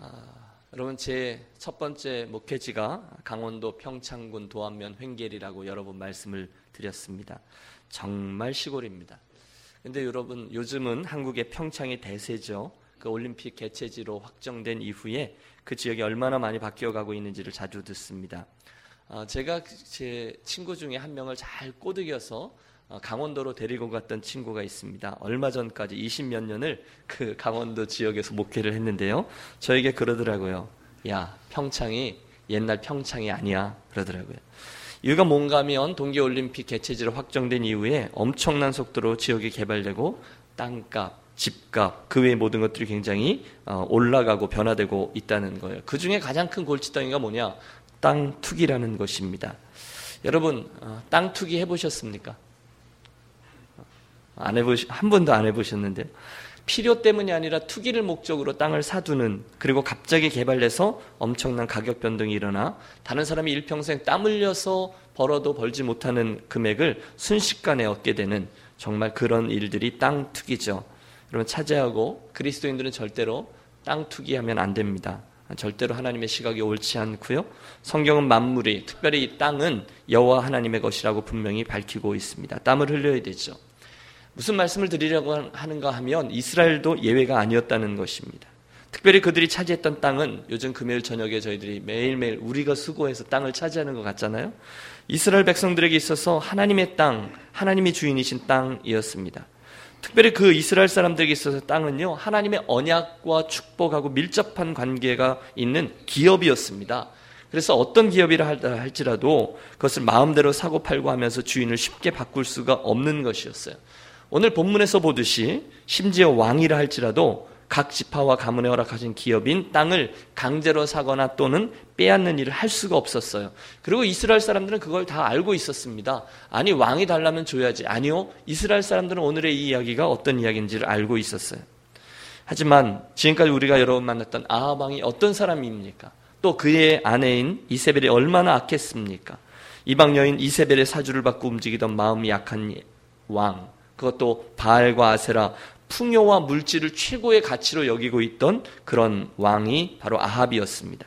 아, 여러분 제 첫 번째 목회지가 강원도 평창군 도안면 횡계리라고 여러 번 말씀을 드렸습니다. 정말 시골입니다. 근데 여러분 요즘은 한국의 평창이 대세죠. 그 올림픽 개최지로 확정된 이후에 그 지역이 얼마나 많이 바뀌어가고 있는지를 자주 듣습니다. 아, 제가 제 친구 중에 한 명을 잘 꼬드겨서 어, 강원도로 데리고 갔던 친구가 있습니다. 얼마 전까지 20몇 년을 그 강원도 지역에서 목회를 했는데요. 저에게 그러더라고요. 야, 평창이 옛날 평창이 아니야. 그러더라고요. 이유가 뭔가 하면 동계올림픽 개최지로 확정된 이후에 엄청난 속도로 지역이 개발되고 땅값, 집값, 그 외의 모든 것들이 굉장히 어, 올라가고 변화되고 있다는 거예요. 그 중에 가장 큰 골칫덩이가 뭐냐? 땅 투기라는 것입니다. 여러분, 어, 땅 투기 해보셨습니까? 안 해보시, 한 번도 안 해보셨는데요. 필요 때문이 아니라 투기를 목적으로 땅을 사두는 그리고 갑자기 개발돼서 엄청난 가격 변동이 일어나 다른 사람이 일평생 땀 흘려서 벌어도 벌지 못하는 금액을 순식간에 얻게 되는 정말 그런 일들이 땅 투기죠. 여러분 차지하고 그리스도인들은 절대로 땅 투기하면 안 됩니다. 절대로 하나님의 시각이 옳지 않고요. 성경은 만물이 특별히 이 땅은 여호와 하나님의 것이라고 분명히 밝히고 있습니다. 땀을 흘려야 되죠. 무슨 말씀을 드리려고 하는가 하면 이스라엘도 예외가 아니었다는 것입니다. 특별히 그들이 차지했던 땅은 요즘 금요일 저녁에 저희들이 매일매일 우리가 수고해서 땅을 차지하는 것 같잖아요. 이스라엘 백성들에게 있어서 하나님의 땅, 하나님이 주인이신 땅이었습니다. 특별히 그 이스라엘 사람들에게 있어서 땅은요, 하나님의 언약과 축복하고 밀접한 관계가 있는 기업이었습니다. 그래서 어떤 기업이라 할지라도 그것을 마음대로 사고 팔고 하면서 주인을 쉽게 바꿀 수가 없는 것이었어요. 오늘 본문에서 보듯이 심지어 왕이라 할지라도 각 지파와 가문에 허락하신 기업인 땅을 강제로 사거나 또는 빼앗는 일을 할 수가 없었어요. 그리고 이스라엘 사람들은 그걸 다 알고 있었습니다. 아니 왕이 달라면 줘야지. 아니요. 이스라엘 사람들은 오늘의 이 이야기가 어떤 이야기인지를 알고 있었어요. 하지만 지금까지 우리가 여러 번 만났던 아합 왕이 어떤 사람입니까? 또 그의 아내인 이세벨이 얼마나 악했습니까? 이방 여인 이세벨의 사주를 받고 움직이던 마음이 약한 왕. 그것도 바알과 아세라 풍요와 물질을 최고의 가치로 여기고 있던 그런 왕이 바로 아합이었습니다.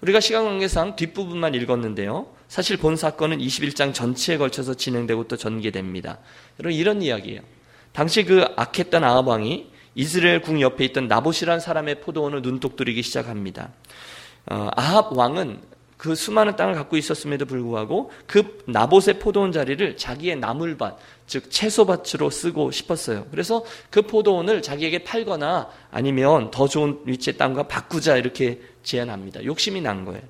우리가 시간 관계상 뒷부분만 읽었는데요. 사실 본 사건은 21장 전체에 걸쳐서 진행되고 또 전개됩니다. 여러분 이런 이야기예요. 당시 그 악했던 아합 왕이 이스라엘 궁 옆에 있던 나봇이라는 사람의 포도원을 눈독 들이기 시작합니다. 어, 아합 왕은 그 수많은 땅을 갖고 있었음에도 불구하고 그 나봇의 포도원 자리를 자기의 나물밭, 즉 채소밭으로 쓰고 싶었어요. 그래서 그 포도원을 자기에게 팔거나 아니면 더 좋은 위치의 땅과 바꾸자 이렇게 제안합니다. 욕심이 난 거예요.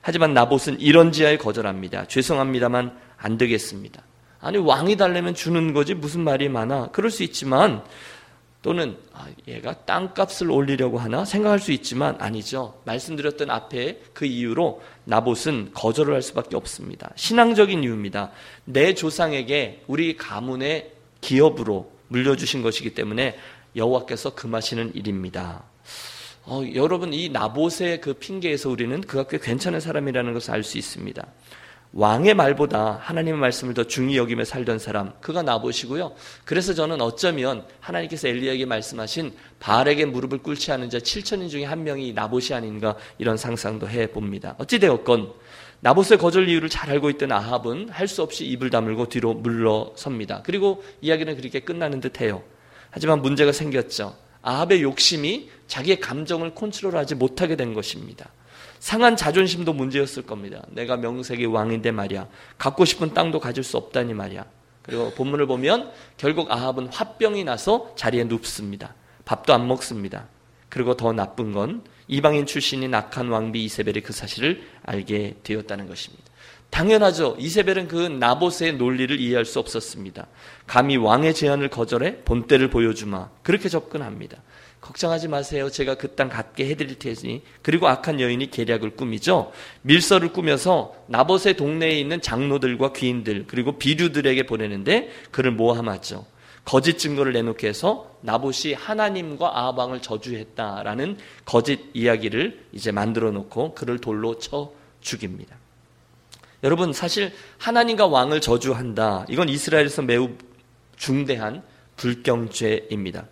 하지만 나봇은 이런 지하에 거절합니다. 죄송합니다만 안 되겠습니다. 아니 왕이 달래면 주는 거지 무슨 말이 많아. 그럴 수 있지만 또는 아, 얘가 땅값을 올리려고 하나 생각할 수 있지만 아니죠. 말씀드렸던 앞에 그 이유로 나봇은 거절을 할 수밖에 없습니다. 신앙적인 이유입니다. 내 조상에게 우리 가문의 기업으로 물려주신 것이기 때문에 여호와께서 금하시는 일입니다. 어, 여러분 이 나봇의 그 핑계에서 우리는 그가 꽤 괜찮은 사람이라는 것을 알 수 있습니다. 왕의 말보다 하나님의 말씀을 더 중히 여기며 살던 사람 그가 나보시고요. 그래서 저는 어쩌면 하나님께서 엘리야에게 말씀하신 바알에게 무릎을 꿇지 않은 자 7천인 중에 한 명이 나봇이 아닌가 이런 상상도 해 봅니다. 어찌 되었건 나봇의 거절 이유를 잘 알고 있던 아합은 할 수 없이 입을 다물고 뒤로 물러섭니다. 그리고 이야기는 그렇게 끝나는 듯해요. 하지만 문제가 생겼죠. 아합의 욕심이 자기의 감정을 컨트롤하지 못하게 된 것입니다. 상한 자존심도 문제였을 겁니다. 내가 명색의 왕인데 말이야. 갖고 싶은 땅도 가질 수 없다니 말이야. 그리고 본문을 보면 결국 아합은 화병이 나서 자리에 눕습니다. 밥도 안 먹습니다. 그리고 더 나쁜 건 이방인 출신인 악한 왕비 이세벨이 그 사실을 알게 되었다는 것입니다. 당연하죠. 이세벨은 그 나봇의 논리를 이해할 수 없었습니다. 감히 왕의 제안을 거절해 본때를 보여주마. 그렇게 접근합니다. 걱정하지 마세요. 제가 그 땅 갖게 해드릴 테니. 그리고 악한 여인이 계략을 꾸미죠. 밀서를 꾸며서 나봇의 동네에 있는 장로들과 귀인들 그리고 비류들에게 보내는데 그를 모함하죠. 거짓 증거를 내놓게 해서 나봇이 하나님과 아방을 저주했다라는 거짓 이야기를 이제 만들어 놓고 그를 돌로 쳐 죽입니다. 여러분 사실 하나님과 왕을 저주한다. 이건 이스라엘에서 매우 중대한 불경죄입니다.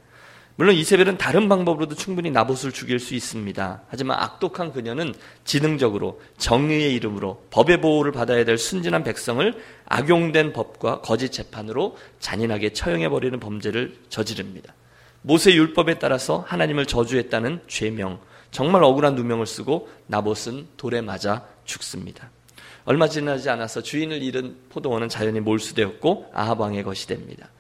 물론 이세벨은 다른 방법으로도 충분히 나봇을 죽일 수 있습니다. 하지만 악독한 그녀는 지능적으로 정의의 이름으로 법의 보호를 받아야 될 순진한 백성을 악용된 법과 거짓 재판으로 잔인하게 처형해 버리는 범죄를 저지릅니다. 모세 율법에 따라서 하나님을 저주했다는 죄명, 정말 억울한 누명을 쓰고 나봇은 돌에 맞아 죽습니다. 얼마 지나지 않아서 주인을 잃은 포도원은 자연히 몰수되었고 아합 왕의 것이 됩니다.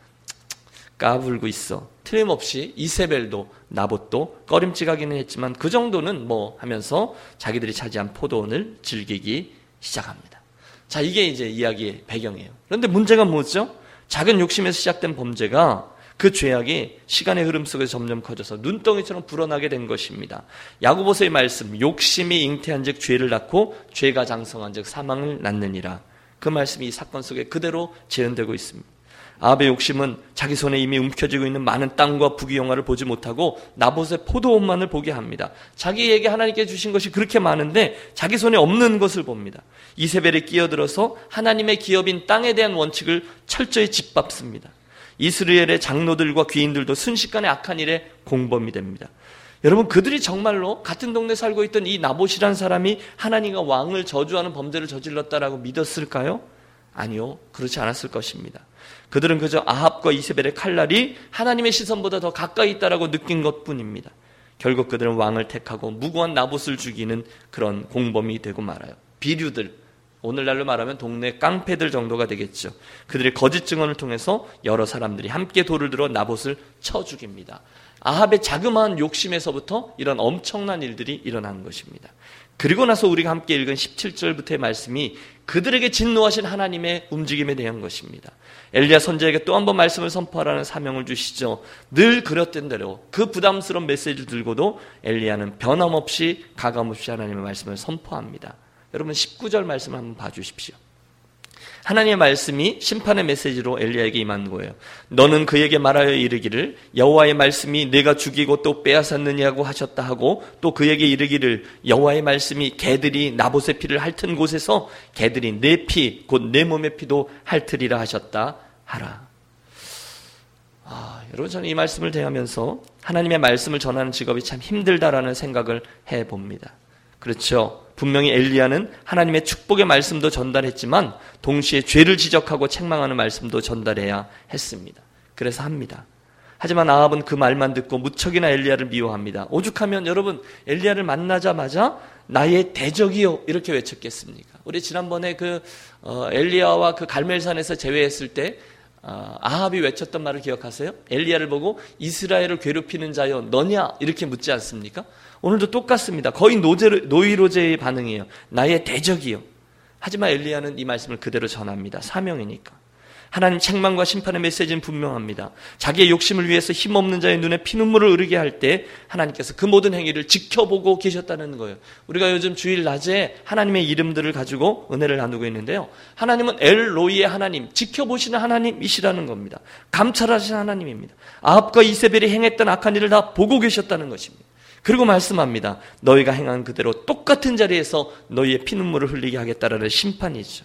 까불고 있어. 틀림없이 이세벨도 나봇도 꺼림칙하기는 했지만 그 정도는 뭐 하면서 자기들이 차지한 포도원을 즐기기 시작합니다. 자, 이게 이제 이야기의 배경이에요. 그런데 문제가 뭐죠? 작은 욕심에서 시작된 범죄가 그 죄악이 시간의 흐름 속에서 점점 커져서 눈덩이처럼 불어나게 된 것입니다. 야고보서의 말씀, 욕심이 잉태한즉 죄를 낳고 죄가 장성한즉 사망을 낳느니라. 그 말씀이 이 사건 속에 그대로 재현되고 있습니다. 아합의 욕심은 자기 손에 이미 움켜쥐고 있는 많은 땅과 부귀영화를 보지 못하고 나봇의 포도원만을 보게 합니다. 자기에게 하나님께 주신 것이 그렇게 많은데 자기 손에 없는 것을 봅니다. 이세벨에 끼어들어서 하나님의 기업인 땅에 대한 원칙을 철저히 짓밟습니다. 이스라엘의 장로들과 귀인들도 순식간에 악한 일에 공범이 됩니다. 여러분 그들이 정말로 같은 동네 살고 있던 이 나봇이란 사람이 하나님과 왕을 저주하는 범죄를 저질렀다라고 믿었을까요? 아니요. 그렇지 않았을 것입니다. 그들은 그저 아합과 이세벨의 칼날이 하나님의 시선보다 더 가까이 있다라고 느낀 것뿐입니다. 결국 그들은 왕을 택하고 무고한 나봇을 죽이는 그런 공범이 되고 말아요. 비류들, 오늘날로 말하면 동네 깡패들 정도가 되겠죠. 그들의 거짓 증언을 통해서 여러 사람들이 함께 돌을 들어 나봇을 쳐 죽입니다. 아합의 자그마한 욕심에서부터 이런 엄청난 일들이 일어난 것입니다. 그리고 나서 우리가 함께 읽은 17절부터의 말씀이 그들에게 진노하신 하나님의 움직임에 대한 것입니다. 엘리야 선지에게 또 한 번 말씀을 선포하라는 사명을 주시죠. 늘 그렸던 대로 그 부담스러운 메시지를 들고도 엘리야는 변함없이 가감없이 하나님의 말씀을 선포합니다. 여러분 19절 말씀을 한번 봐주십시오. 하나님의 말씀이 심판의 메시지로 엘리야에게 임한 거예요. 너는 그에게 말하여 이르기를 여호와의 말씀이 내가 죽이고 또 빼앗았느냐고 하셨다 하고 또 그에게 이르기를 여호와의 말씀이 개들이 나봇의 피를 핥은 곳에서 개들이 내 피 곧 내 몸의 피도 핥으리라 하셨다 하라. 아, 여러분 저는 이 말씀을 대하면서 하나님의 말씀을 전하는 직업이 참 힘들다라는 생각을 해 봅니다. 그렇죠. 분명히 엘리야는 하나님의 축복의 말씀도 전달했지만 동시에 죄를 지적하고 책망하는 말씀도 전달해야 했습니다. 그래서 합니다. 하지만 아합은 그 말만 듣고 무척이나 엘리야를 미워합니다. 오죽하면 여러분 엘리야를 만나자마자 나의 대적이요 이렇게 외쳤겠습니까? 우리 지난번에 그 어, 엘리야와 그 갈멜산에서 제외했을 때 어, 아합이 외쳤던 말을 기억하세요? 엘리야를 보고 이스라엘을 괴롭히는 자여 너냐 이렇게 묻지 않습니까? 오늘도 똑같습니다. 거의 노이로제의 반응이에요. 나의 대적이요. 하지만 엘리야는 이 말씀을 그대로 전합니다. 사명이니까. 하나님 책망과 심판의 메시지는 분명합니다. 자기의 욕심을 위해서 힘없는 자의 눈에 피눈물을 흐르게 할 때 하나님께서 그 모든 행위를 지켜보고 계셨다는 거예요. 우리가 요즘 주일 낮에 하나님의 이름들을 가지고 은혜를 나누고 있는데요. 하나님은 엘로이의 하나님, 지켜보시는 하나님이시라는 겁니다. 감찰하시는 하나님입니다. 아합과 이세벨이 행했던 악한 일을 다 보고 계셨다는 것입니다. 그리고 말씀합니다. 너희가 행한 그대로 똑같은 자리에서 너희의 피눈물을 흘리게 하겠다라는 심판이죠.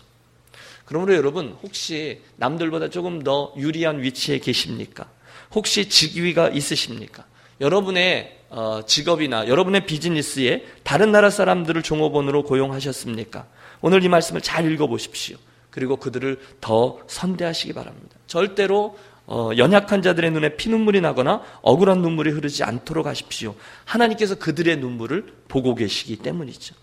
그러므로 여러분 혹시 남들보다 조금 더 유리한 위치에 계십니까? 혹시 직위가 있으십니까? 여러분의 어, 직업이나 여러분의 비즈니스에 다른 나라 사람들을 종업원으로 고용하셨습니까? 오늘 이 말씀을 잘 읽어보십시오. 그리고 그들을 더 선대하시기 바랍니다. 절대로 어, 연약한 자들의 눈에 피눈물이 나거나 억울한 눈물이 흐르지 않도록 하십시오. 하나님께서 그들의 눈물을 보고 계시기 때문이죠.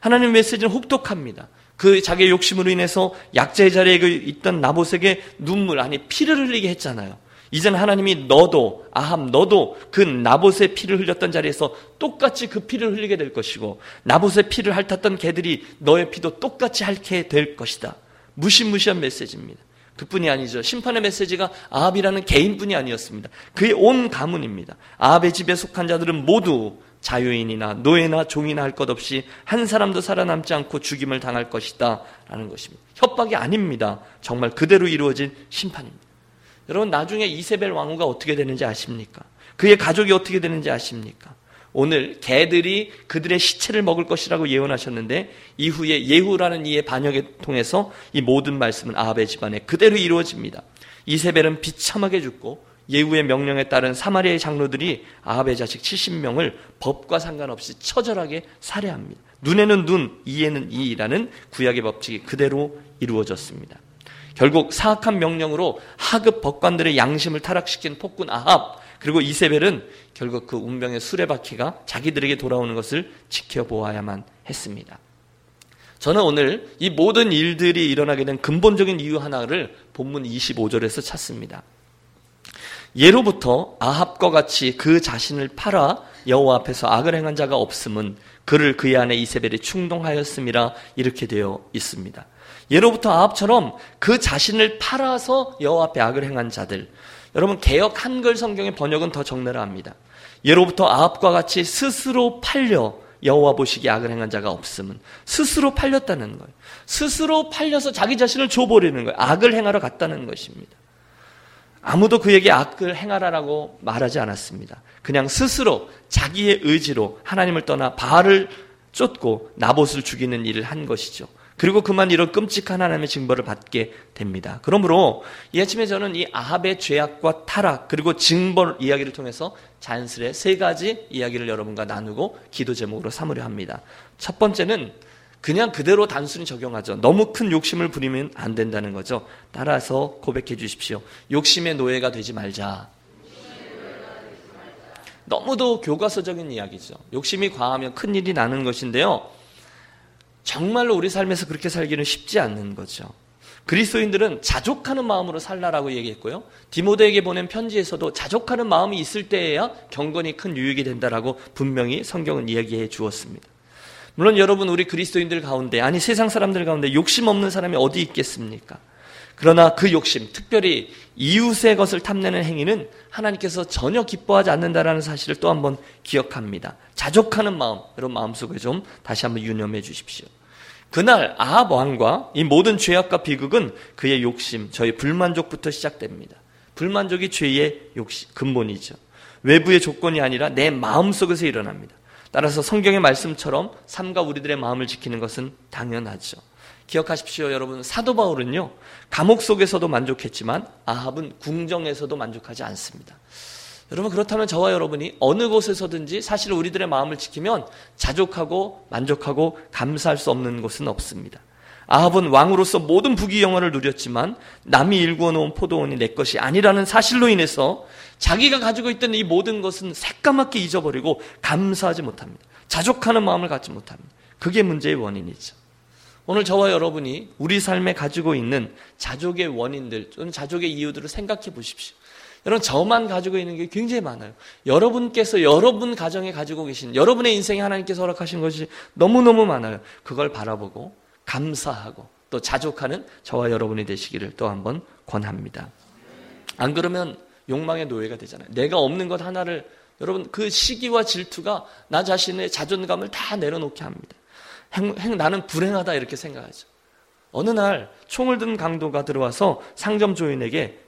하나님 메시지는 혹독합니다. 그 자기의 욕심으로 인해서 약자의 자리에 그 있던 나봇에게 눈물 아니 피를 흘리게 했잖아요. 이제는 하나님이 너도 아함 너도 그 나봇의 피를 흘렸던 자리에서 똑같이 그 피를 흘리게 될 것이고 나봇의 피를 핥았던 개들이 너의 피도 똑같이 핥게 될 것이다. 무시무시한 메시지입니다. 그뿐이 아니죠. 심판의 메시지가 아합이라는 개인뿐이 아니었습니다. 그의 온 가문입니다. 아합의 집에 속한 자들은 모두 자유인이나 노예나 종이나 할 것 없이 한 사람도 살아남지 않고 죽임을 당할 것이다. 라는 것입니다. 협박이 아닙니다. 정말 그대로 이루어진 심판입니다. 여러분, 나중에 이세벨 왕후가 어떻게 되는지 아십니까? 그의 가족이 어떻게 되는지 아십니까? 오늘 개들이 그들의 시체를 먹을 것이라고 예언하셨는데 이후에 예후라는 이의 반역에 통해서 이 모든 말씀은 아합의 집안에 그대로 이루어집니다. 이세벨은 비참하게 죽고 예후의 명령에 따른 사마리아의 장로들이 아합의 자식 70명을 법과 상관없이 처절하게 살해합니다. 눈에는 눈, 이에는 이라는 구약의 법칙이 그대로 이루어졌습니다. 결국 사악한 명령으로 하급 법관들의 양심을 타락시킨 폭군 아합 그리고 이세벨은 결국 그 운명의 수레바퀴가 자기들에게 돌아오는 것을 지켜보아야만 했습니다. 저는 오늘 이 모든 일들이 일어나게 된 근본적인 이유 하나를 본문 25절에서 찾습니다. 예로부터 아합과 같이 그 자신을 팔아 여호와 앞에서 악을 행한 자가 없음은 그를 그의 아내 이세벨이 충동하였음이라 이렇게 되어 있습니다. 예로부터 아합처럼 그 자신을 팔아서 여호와 앞에 악을 행한 자들. 여러분 개혁 한글 성경의 번역은 더 적나라 합니다. 예로부터 아합과 같이 스스로 팔려 여호와 보시기 악을 행한 자가 없음은 스스로 팔렸다는 거예요. 스스로 팔려서 자기 자신을 줘버리는 거예요. 악을 행하러 갔다는 것입니다. 아무도 그에게 악을 행하라라고 말하지 않았습니다. 그냥 스스로 자기의 의지로 하나님을 떠나 바알을 쫓고 나봇을 죽이는 일을 한 것이죠. 그리고 그만 이런 끔찍한 하나님의 징벌을 받게 됩니다. 그러므로 이 아침에 저는 이 아합의 죄악과 타락 그리고 징벌 이야기를 통해서 자연스레 세 가지 이야기를 여러분과 나누고 기도 제목으로 삼으려 합니다. 첫 번째는 그냥 그대로 단순히 적용하죠. 너무 큰 욕심을 부리면 안 된다는 거죠. 따라서 고백해 주십시오. 욕심의 노예가 되지 말자. 너무도 교과서적인 이야기죠. 욕심이 과하면 큰 일이 나는 것인데요. 정말로 우리 삶에서 그렇게 살기는 쉽지 않는 거죠. 그리스도인들은 자족하는 마음으로 살라라고 얘기했고요. 디모데에게 보낸 편지에서도 자족하는 마음이 있을 때에야 경건이 큰 유익이 된다라고 분명히 성경은 이야기해 주었습니다. 물론 여러분 우리 그리스도인들 가운데 아니 세상 사람들 가운데 욕심 없는 사람이 어디 있겠습니까? 그러나 그 욕심, 특별히 이웃의 것을 탐내는 행위는 하나님께서 전혀 기뻐하지 않는다라는 사실을 또 한번 기억합니다. 자족하는 마음, 여러분 마음속에 좀 다시 한번 유념해 주십시오. 그날 아합 왕과 이 모든 죄악과 비극은 그의 욕심, 저희 불만족부터 시작됩니다. 불만족이 죄의 욕심, 근본이죠. 외부의 조건이 아니라 내 마음속에서 일어납니다. 따라서 성경의 말씀처럼 삶과 우리들의 마음을 지키는 것은 당연하죠. 기억하십시오, 여러분. 사도 바울은요, 감옥 속에서도 만족했지만 아합은 궁정에서도 만족하지 않습니다. 여러분, 그렇다면 저와 여러분이 어느 곳에서든지 사실 우리들의 마음을 지키면 자족하고 만족하고 감사할 수 없는 곳은 없습니다. 아합은 왕으로서 모든 부귀 영화를 누렸지만 남이 일구어 놓은 포도원이 내 것이 아니라는 사실로 인해서 자기가 가지고 있던 이 모든 것은 새까맣게 잊어버리고 감사하지 못합니다. 자족하는 마음을 갖지 못합니다. 그게 문제의 원인이죠. 오늘 저와 여러분이 우리 삶에 가지고 있는 자족의 원인들 또는 자족의 이유들을 생각해 보십시오. 여러분 저만 가지고 있는 게 굉장히 많아요. 여러분께서 여러분 가정에 가지고 계신 여러분의 인생에 하나님께서 허락하신 것이 너무너무 많아요. 그걸 바라보고 감사하고 또 자족하는 저와 여러분이 되시기를 또 한번 권합니다. 안 그러면 욕망의 노예가 되잖아요. 내가 없는 것 하나를 여러분 그 시기와 질투가 나 자신의 자존감을 다 내려놓게 합니다. 행, 행, 나는 불행하다 이렇게 생각하죠. 어느 날 총을 든 강도가 들어와서 상점 주인에게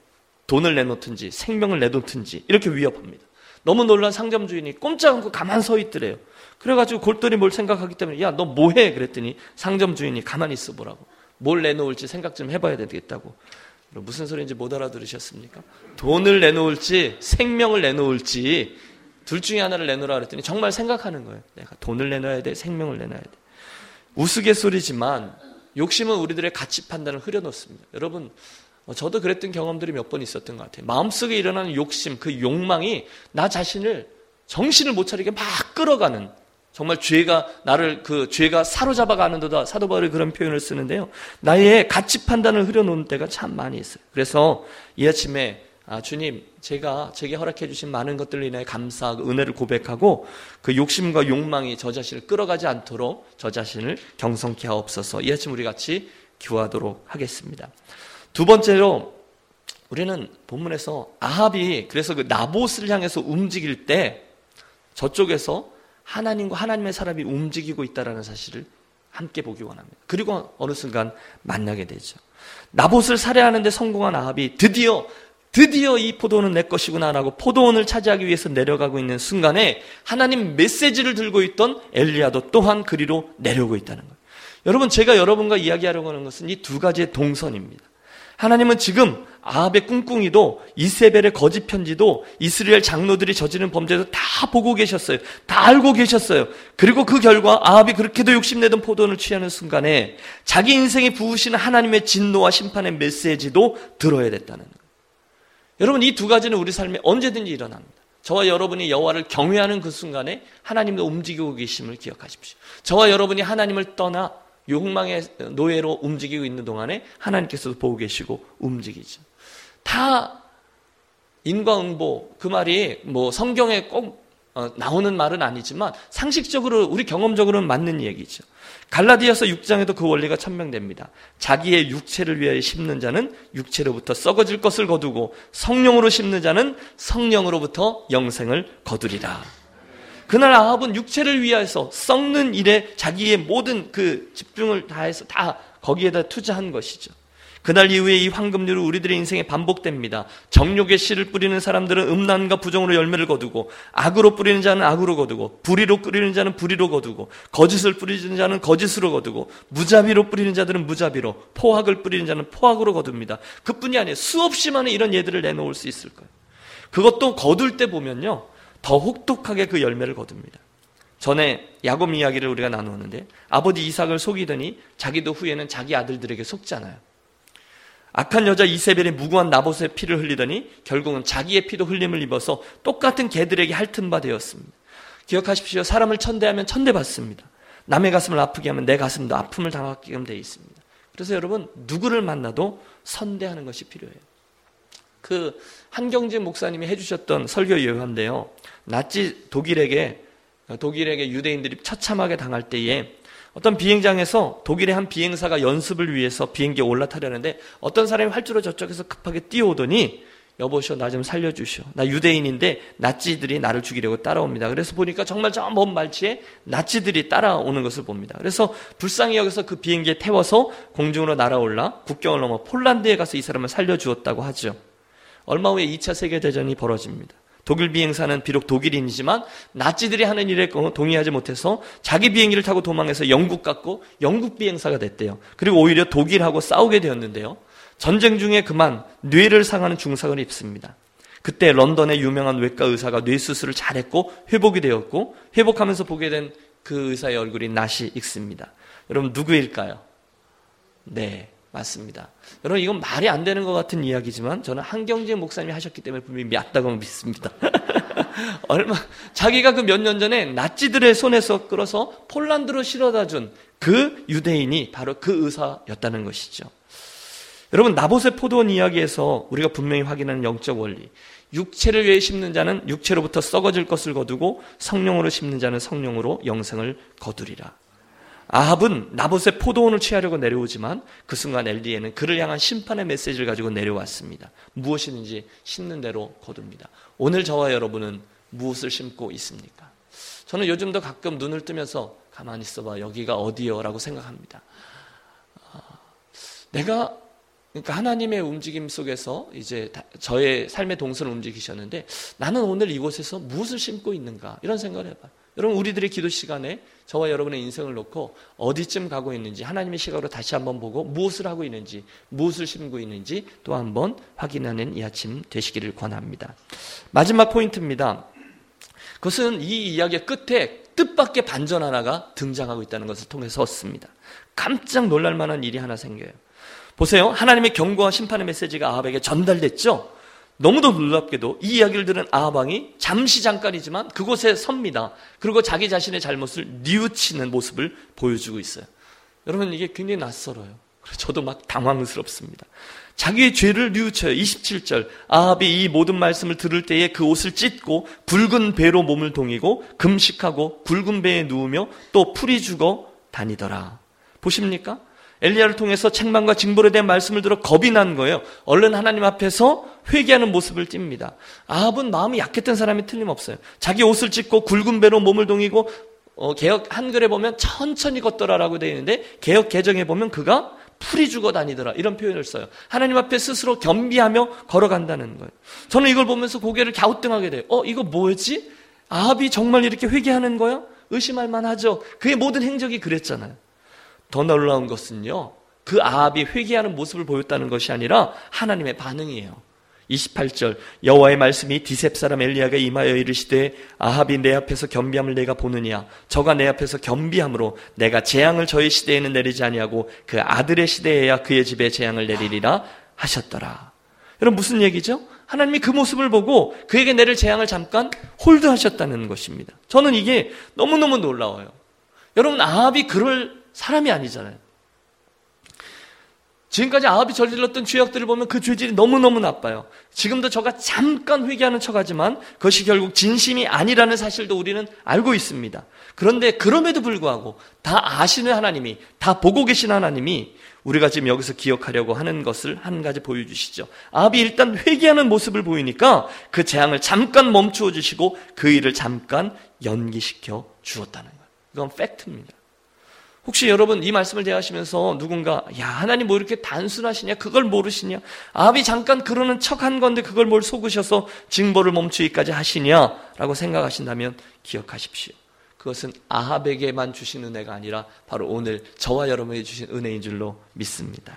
돈을 내놓든지 생명을 내놓든지 이렇게 위협합니다. 너무 놀란 상점 주인이 꼼짝 않고 가만 서 있더래요. 그래가지고 골똘히 뭘 생각하기 때문에 야 너 뭐해? 그랬더니 상점 주인이 가만히 있어 보라고. 뭘 내놓을지 생각 좀 해봐야 되겠다고. 무슨 소리인지 못 알아들으셨습니까? 돈을 내놓을지 생명을 내놓을지 둘 중에 하나를 내놓으라 그랬더니 정말 생각하는 거예요. 내가 돈을 내놔야 돼, 생명을 내놔야 돼. 우스갯소리지만 욕심은 우리들의 가치 판단을 흐려놓습니다. 여러분, 어, 저도 그랬던 경험들이 몇 번 있었던 것 같아요. 마음속에 일어나는 욕심, 그 욕망이 나 자신을 정신을 못 차리게 막 끌어가는 정말 죄가 나를 그 죄가 사로잡아 가는도다 사도 바울이 그런 표현을 쓰는데요. 나의 가치 판단을 흐려놓은 때가 참 많이 있어요. 그래서 이 아침에 아, 주님, 제가 제게 허락해 주신 많은 것들로 인해 감사하고 은혜를 고백하고 그 욕심과 욕망이 저 자신을 끌어가지 않도록 저 자신을 경성케 하옵소서. 이 아침 우리 같이 기도하도록 하겠습니다. 두 번째로 우리는 본문에서 아합이 그래서 그 나봇을 향해서 움직일 때 저쪽에서 하나님과 하나님의 사람이 움직이고 있다라는 사실을 함께 보기 원합니다. 그리고 어느 순간 만나게 되죠. 나봇을 살해하는데 성공한 아합이 드디어 드디어 이 포도원은 내 것이구나라고 포도원을 차지하기 위해서 내려가고 있는 순간에 하나님 메시지를 들고 있던 엘리야도 또한 그리로 내려오고 있다는 거예요. 여러분 제가 여러분과 이야기하려고 하는 것은 이 두 가지의 동선입니다. 하나님은 지금 아합의 꿍꿍이도 이세벨의 거짓 편지도 이스라엘 장로들이 저지른 범죄도 다 보고 계셨어요. 다 알고 계셨어요. 그리고 그 결과 아합이 그렇게도 욕심내던 포도를 취하는 순간에 자기 인생에 부으시는 하나님의 진노와 심판의 메시지도 들어야 됐다는 거예요. 여러분 이 두 가지는 우리 삶에 언제든지 일어납니다. 저와 여러분이 여호와를 경외하는 그 순간에 하나님도 움직이고 계심을 기억하십시오. 저와 여러분이 하나님을 떠나 욕망의 노예로 움직이고 있는 동안에 하나님께서도 보고 계시고 움직이죠. 다 인과응보 그 말이 뭐 성경에 꼭 어, 나오는 말은 아니지만 상식적으로 우리 경험적으로는 맞는 얘기죠. 갈라디아서 6장에도 그 원리가 천명됩니다. 자기의 육체를 위하여 심는 자는 육체로부터 썩어질 것을 거두고 성령으로 심는 자는 성령으로부터 영생을 거두리라. 그날 아합은 육체를 위해서 썩는 일에 자기의 모든 그 집중을 다해서 다 거기에다 투자한 것이죠. 그날 이후에 이 황금률은 우리들의 인생에 반복됩니다. 정욕의 씨를 뿌리는 사람들은 음란과 부정으로 열매를 거두고 악으로 뿌리는 자는 악으로 거두고 불의로 뿌리는 자는 불의로 거두고 거짓을 뿌리는 자는 거짓으로 거두고 무자비로 뿌리는 자들은 무자비로 포악을 뿌리는 자는 포악으로 거둡니다. 그뿐이 아니에요. 수없이 많은 이런 예들을 내놓을 수 있을 거예요. 그것도 거둘 때 보면요. 더 혹독하게 그 열매를 거둡니다. 전에 야곱 이야기를 우리가 나누었는데 아버지 이삭을 속이더니 자기도 후에는 자기 아들들에게 속잖아요. 악한 여자 이세벨의 무고한 나봇의 피를 흘리더니 결국은 자기의 피도 흘림을 입어서 똑같은 개들에게 핥은 바 되었습니다. 기억하십시오. 사람을 천대하면 천대받습니다. 남의 가슴을 아프게 하면 내 가슴도 아픔을 당하게끔 되어 있습니다. 그래서 여러분 누구를 만나도 선대하는 것이 필요해요. 그 한경진 목사님이 해주셨던 설교 예화인데요. 나치 독일에게 독일에게 유대인들이 처참하게 당할 때에 어떤 비행장에서 독일의 한 비행사가 연습을 위해서 비행기에 올라타려는데 어떤 사람이 활주로 저쪽에서 급하게 뛰어오더니 여보시오 나 좀 살려주시오. 나 유대인인데 나치들이 나를 죽이려고 따라옵니다. 그래서 보니까 정말 저 먼 말치에 나치들이 따라오는 것을 봅니다. 그래서 불쌍히 여기서 그 비행기에 태워서 공중으로 날아올라 국경을 넘어 폴란드에 가서 이 사람을 살려주었다고 하죠. 얼마 후에 2차 세계대전이 벌어집니다 독일 비행사는 비록 독일인이지만 나치들이 하는 일에 동의하지 못해서 자기 비행기를 타고 도망해서 영국 갔고 영국 비행사가 됐대요. 그리고 오히려 독일하고 싸우게 되었는데요. 전쟁 중에 그만 뇌를 상하는 중상을 입습니다. 그때 런던의 유명한 외과 의사가 뇌 수술을 잘했고 회복이 되었고 회복하면서 보게 된 그 의사의 얼굴이 낯이 익습니다. 여러분 누구일까요? 네, 맞습니다. 여러분 이건 말이 안 되는 것 같은 이야기지만 저는 한경재 목사님이 하셨기 때문에 분명히 맞다고 믿습니다. 얼마 자기가 그 몇 년 전에 나치들의 손에서 끌어서 폴란드로 실어다 준 그 유대인이 바로 그 의사였다는 것이죠. 여러분 나봇의 포도원 이야기에서 우리가 분명히 확인하는 영적 원리. 육체를 위해 심는 자는 육체로부터 썩어질 것을 거두고 성령으로 심는 자는 성령으로 영생을 거두리라. 아합은 나봇의 포도원을 취하려고 내려오지만 그 순간 엘리에는 그를 향한 심판의 메시지를 가지고 내려왔습니다. 무엇이든지 심는 대로 거둡니다. 오늘 저와 여러분은 무엇을 심고 있습니까? 저는 요즘도 가끔 눈을 뜨면서 가만히 있어봐 여기가 어디요? 라고 생각합니다. 아, 내가 그러니까 하나님의 움직임 속에서 이제 저의 삶의 동선을 움직이셨는데 나는 오늘 이곳에서 무엇을 심고 있는가 이런 생각을 해봐요. 여러분 우리들의 기도 시간에 저와 여러분의 인생을 놓고 어디쯤 가고 있는지 하나님의 시각으로 다시 한번 보고 무엇을 하고 있는지 무엇을 심고 있는지 또 한번 확인하는 이 아침 되시기를 권합니다. 마지막 포인트입니다. 그것은 이 이야기의 끝에 뜻밖의 반전 하나가 등장하고 있다는 것을 통해서 얻습니다. 깜짝 놀랄 만한 일이 하나 생겨요. 보세요. 하나님의 경고와 심판의 메시지가 아합에게 전달됐죠? 너무도 놀랍게도 이 이야기를 들은 아하방이 잠시 잠깐이지만 그곳에 섭니다. 그리고 자기 자신의 잘못을 뉘우치는 모습을 보여주고 있어요. 여러분 이게 굉장히 낯설어요. 저도 막 당황스럽습니다. 자기의 죄를 뉘우쳐요. 27절. 아합이 이 모든 말씀을 들을 때에 그 옷을 찢고 붉은 배로 몸을 동이고 금식하고 붉은 배에 누우며 또 풀이 죽어 다니더라. 보십니까? 엘리야를 통해서 책망과 징벌에 대한 말씀을 들어 겁이 난 거예요. 얼른 하나님 앞에서 회개하는 모습을 띱니다. 아합은 마음이 약했던 사람이 틀림없어요. 자기 옷을 찢고 굵은 배로 몸을 동이고 어, 개혁 한글에 보면 천천히 걷더라라고 되어 있는데 개혁 개정에 보면 그가 풀이 죽어 다니더라 이런 표현을 써요. 하나님 앞에 스스로 겸비하며 걸어간다는 거예요. 저는 이걸 보면서 고개를 갸우뚱하게 돼요. 어 이거 뭐였지? 아합이 정말 이렇게 회개하는 거야? 의심할 만하죠. 그의 모든 행적이 그랬잖아요. 더 놀라운 것은요. 그 아합이 회개하는 모습을 보였다는 것이 아니라 하나님의 반응이에요. 28절 여호와의 말씀이 디셉 사람 엘리야가 임하여 이르시되 아합이 내 앞에서 겸비함을 내가 보느냐 저가 내 앞에서 겸비함으로 내가 재앙을 저의 시대에는 내리지 아니하고 그 아들의 시대에야 그의 집에 재앙을 내리리라 하셨더라. 여러분 무슨 얘기죠? 하나님이 그 모습을 보고 그에게 내릴 재앙을 잠깐 홀드하셨다는 것입니다. 저는 이게 너무너무 놀라워요. 여러분 아합이 그럴 사람이 아니잖아요. 지금까지 아합이 저질렀던 죄악들을 보면 그 죄질이 너무너무 나빠요. 지금도 저가 잠깐 회개하는 척하지만 그것이 결국 진심이 아니라는 사실도 우리는 알고 있습니다. 그런데 그럼에도 불구하고 다 아시는 하나님이, 다 보고 계신 하나님이 우리가 지금 여기서 기억하려고 하는 것을 한 가지 보여주시죠. 아합이 일단 회개하는 모습을 보이니까 그 재앙을 잠깐 멈추어 주시고 그 일을 잠깐 연기시켜 주었다는 거예요. 이건 팩트입니다. 혹시 여러분 이 말씀을 대하시면서 누군가 야 하나님 뭐 이렇게 단순하시냐 그걸 모르시냐 아합이 잠깐 그러는 척 한 건데 그걸 뭘 속으셔서 징벌을 멈추기까지 하시냐라고 생각하신다면 기억하십시오. 그것은 아합에게만 주신 은혜가 아니라 바로 오늘 저와 여러분에게 주신 은혜인 줄로 믿습니다.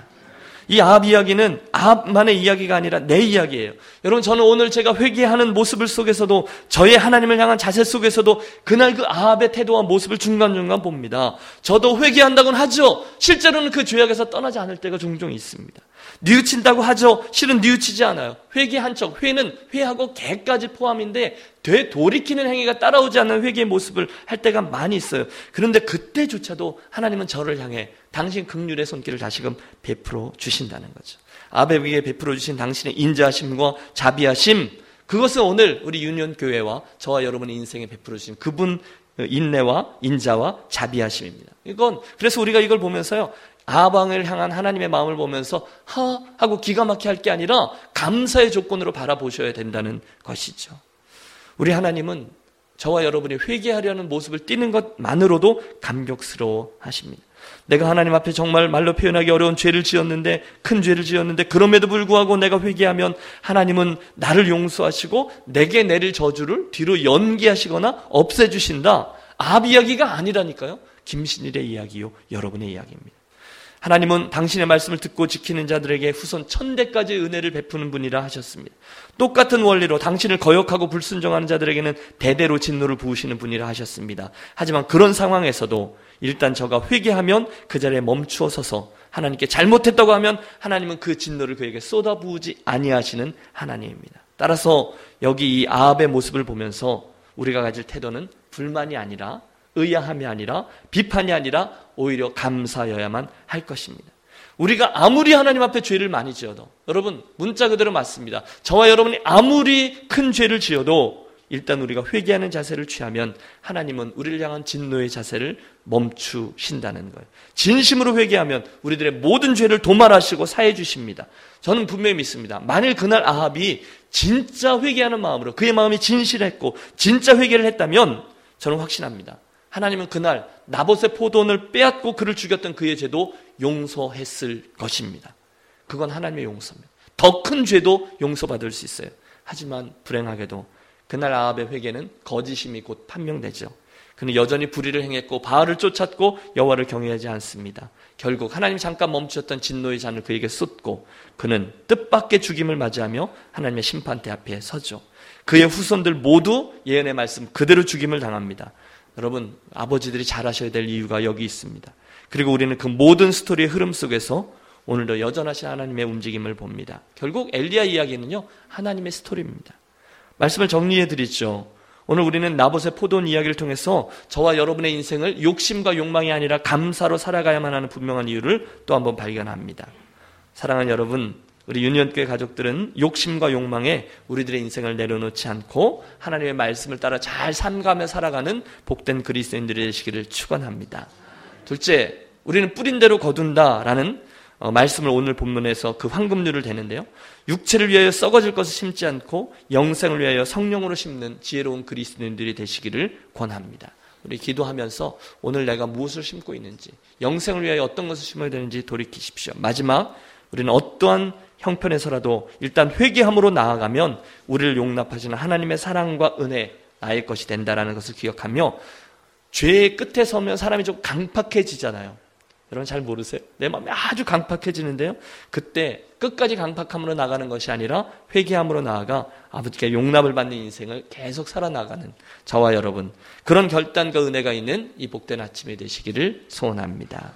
이 아합 이야기는 아합만의 이야기가 아니라 내 이야기예요. 여러분 저는 오늘 제가 회개하는 모습을 속에서도 저의 하나님을 향한 자세 속에서도 그날 그 아합의 태도와 모습을 중간중간 봅니다. 저도 회개한다고는 하죠. 실제로는 그 죄악에서 떠나지 않을 때가 종종 있습니다. 뉘우친다고 하죠. 실은 뉘우치지 않아요. 회개한 척, 회는 회하고 개까지 포함인데 되돌이키는 행위가 따라오지 않는 회개의 모습을 할 때가 많이 있어요. 그런데 그때조차도 하나님은 저를 향해 당신 극률의 손길을 다시금 베풀어 주신다는 거죠. 아베에게 베풀어 주신 당신의 인자하심과 자비하심 그것은 오늘 우리 유년 교회와 저와 여러분의 인생에 베풀어 주신 그분 인내와 인자와 자비하심입니다. 이건 그래서 우리가 이걸 보면서요. 아방을 향한 하나님의 마음을 보면서 하 하고 기가 막히게 할 게 아니라 감사의 조건으로 바라보셔야 된다는 것이죠. 우리 하나님은 저와 여러분이 회개하려는 모습을 띠는 것만으로도 감격스러워 하십니다. 내가 하나님 앞에 정말 말로 표현하기 어려운 죄를 지었는데 큰 죄를 지었는데 그럼에도 불구하고 내가 회개하면 하나님은 나를 용서하시고 내게 내릴 저주를 뒤로 연기하시거나 없애주신다. 압 이야기가 아니라니까요. 김신일의 이야기요. 여러분의 이야기입니다. 하나님은 당신의 말씀을 듣고 지키는 자들에게 후손 천대까지 은혜를 베푸는 분이라 하셨습니다. 똑같은 원리로 당신을 거역하고 불순종하는 자들에게는 대대로 진노를 부으시는 분이라 하셨습니다. 하지만 그런 상황에서도 일단 저가 회개하면 그 자리에 멈추어 서서 하나님께 잘못했다고 하면 하나님은 그 진노를 그에게 쏟아부으지 아니하시는 하나님입니다. 따라서 여기 이 아합의 모습을 보면서 우리가 가질 태도는 불만이 아니라 의아함이 아니라 비판이 아니라 오히려 감사여야만 할 것입니다. 우리가 아무리 하나님 앞에 죄를 많이 지어도 여러분 문자 그대로 맞습니다. 저와 여러분이 아무리 큰 죄를 지어도 일단 우리가 회개하는 자세를 취하면 하나님은 우리를 향한 진노의 자세를 멈추신다는 거예요. 진심으로 회개하면 우리들의 모든 죄를 도말하시고 사해 주십니다. 저는 분명히 믿습니다. 만일 그날 아합이 진짜 회개하는 마음으로 그의 마음이 진실했고 진짜 회개를 했다면 저는 확신합니다. 하나님은 그날 나봇의 포도원을 빼앗고 그를 죽였던 그의 죄도 용서했을 것입니다. 그건 하나님의 용서입니다. 더 큰 죄도 용서받을 수 있어요. 하지만 불행하게도 그날 아합의 회개는 거짓임이 곧 판명되죠. 그는 여전히 불의를 행했고 바알을 쫓았고 여호와를 경외하지 않습니다. 결국 하나님 잠깐 멈추었던 진노의 잔을 그에게 쏟고 그는 뜻밖의 죽임을 맞이하며 하나님의 심판대 앞에 서죠. 그의 후손들 모두 예언의 말씀 그대로 죽임을 당합니다. 여러분, 아버지들이 잘하셔야 될 이유가 여기 있습니다. 그리고 우리는 그 모든 스토리의 흐름 속에서 오늘도 여전하신 하나님의 움직임을 봅니다. 결국 엘리야 이야기는요, 하나님의 스토리입니다. 말씀을 정리해 드리죠. 오늘 우리는 나봇의 포도원 이야기를 통해서 저와 여러분의 인생을 욕심과 욕망이 아니라 감사로 살아가야만 하는 분명한 이유를 또 한번 발견합니다. 사랑하는 여러분, 우리 유년교회 가족들은 욕심과 욕망에 우리들의 인생을 내려놓지 않고 하나님의 말씀을 따라 잘 삼가며 살아가는 복된 그리스도인들이 되시기를 축원합니다. 둘째, 우리는 뿌린 대로 거둔다라는 어, 말씀을 오늘 본문에서 그 황금률을 대는데요. 육체를 위하여 썩어질 것을 심지 않고 영생을 위하여 성령으로 심는 지혜로운 그리스도인들이 되시기를 권합니다. 우리 기도하면서 오늘 내가 무엇을 심고 있는지, 영생을 위하여 어떤 것을 심어야 되는지 돌이키십시오. 마지막, 우리는 어떠한 형편에서라도 일단 회개함으로 나아가면 우리를 용납하시는 하나님의 사랑과 은혜 나의 것이 된다라는 것을 기억하며 죄의 끝에 서면 사람이 좀 강팍해지잖아요. 여러분 잘 모르세요? 내 마음이 아주 강팍해지는데요. 그때 끝까지 강팍함으로 나가는 것이 아니라 회개함으로 나아가 아버지께 용납을 받는 인생을 계속 살아나가는 저와 여러분 그런 결단과 은혜가 있는 이 복된 아침이 되시기를 소원합니다.